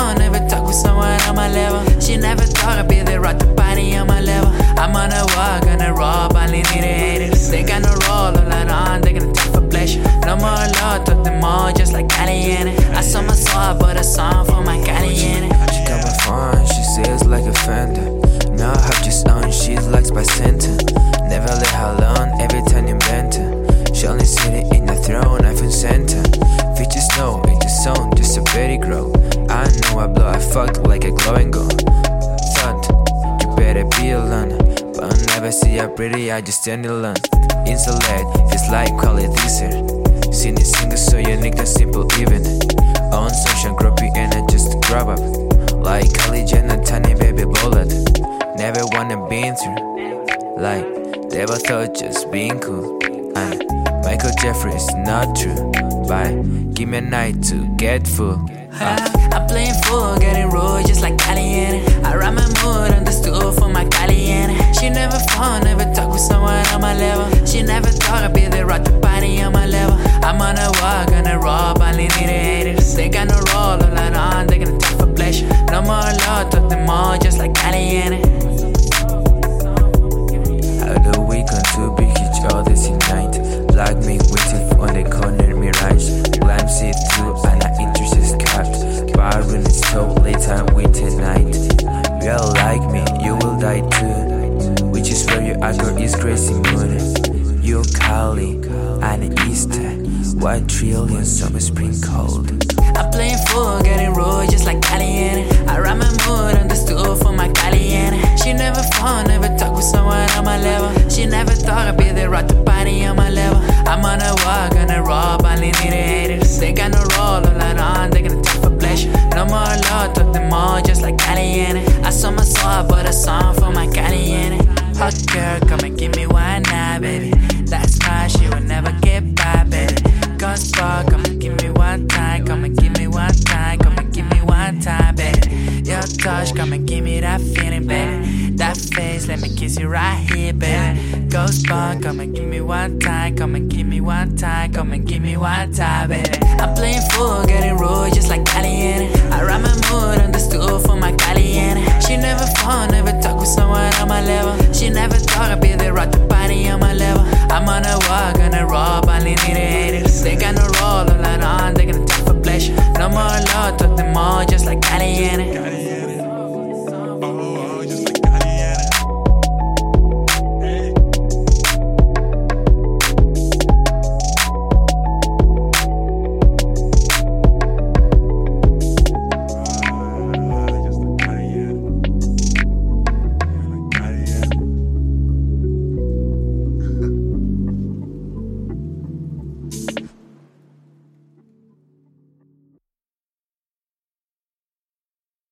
Oh, never talk with someone on my level. She never thought I'd be the rock to party on my level. I'm on a walk, gonna rob, only need a haters. They got no role, all I on, they gonna take for pleasure. No more love, talk them all just like Caliente. I saw my soul, but a song for my Caliente. She got my phone, she says like a fender. Now I have just on, she like by center. Never let her alone, every time you bent her. She only sitting in the throne, I've been center. Features no, it's a song, just a very grow. I know I blow, I fucked like a glowing gold. Thought, you better be alone. But I never see her pretty, I just stand alone. Insulate, feels like quality sir. Seen it single, so unique and simple even. On social groupy and I just grab up. Like Kylie Jenner, tiny baby bullet. Never wanna been through. Like, never thought just being cool. And Michael Jeffries, not true. But give me a night to get full. Uh, I'm playing full, getting rude just like Caliente. I ride my mood on the stool for my Caliente. She never fall, never talk with someone on my level. She never thought I'd be the right to party on my level. I'm on a walk, on a rob, only need haters. They got no roll, all I on, they gonna talk for pleasure. No more love, talk them all just like Caliente. Is crazy mood. You Cali and Easter. One trillion summer spring cold. I'm playing full, getting rude just like Caliente. I ride my mood on the stool for my Caliente. She never fall, never talk with someone on my level. She never thought I'd be the right to party on my level. I'm on a walk, on a rob, only need the haters. They got no roll, all I on, they gonna talk for pleasure. No more love, talk them all just like Caliente. I saw my soul, but a song for my Caliente. Hot girl, come and give me one now, baby. That's why she will never get by, baby. Ghost bar, come and give me one time, come and give me one time, come and give me one time, baby. Your touch, come and give me that feeling, baby. That face, let me kiss you right here, baby. Ghost bar, come and give me one time, come and give me one time, come and give me one time, baby. I'm playing full, getting rude just like Caliente. I ride my mood on the stool for my Caliente. She never fall, never talk with someone on my level. She never thought I'd be the rock the party on my level. I'm on a walk, on a rob, only need a haters. They got no roll, all on, they gonna take for pleasure. No more love, talk them all just like Caliente.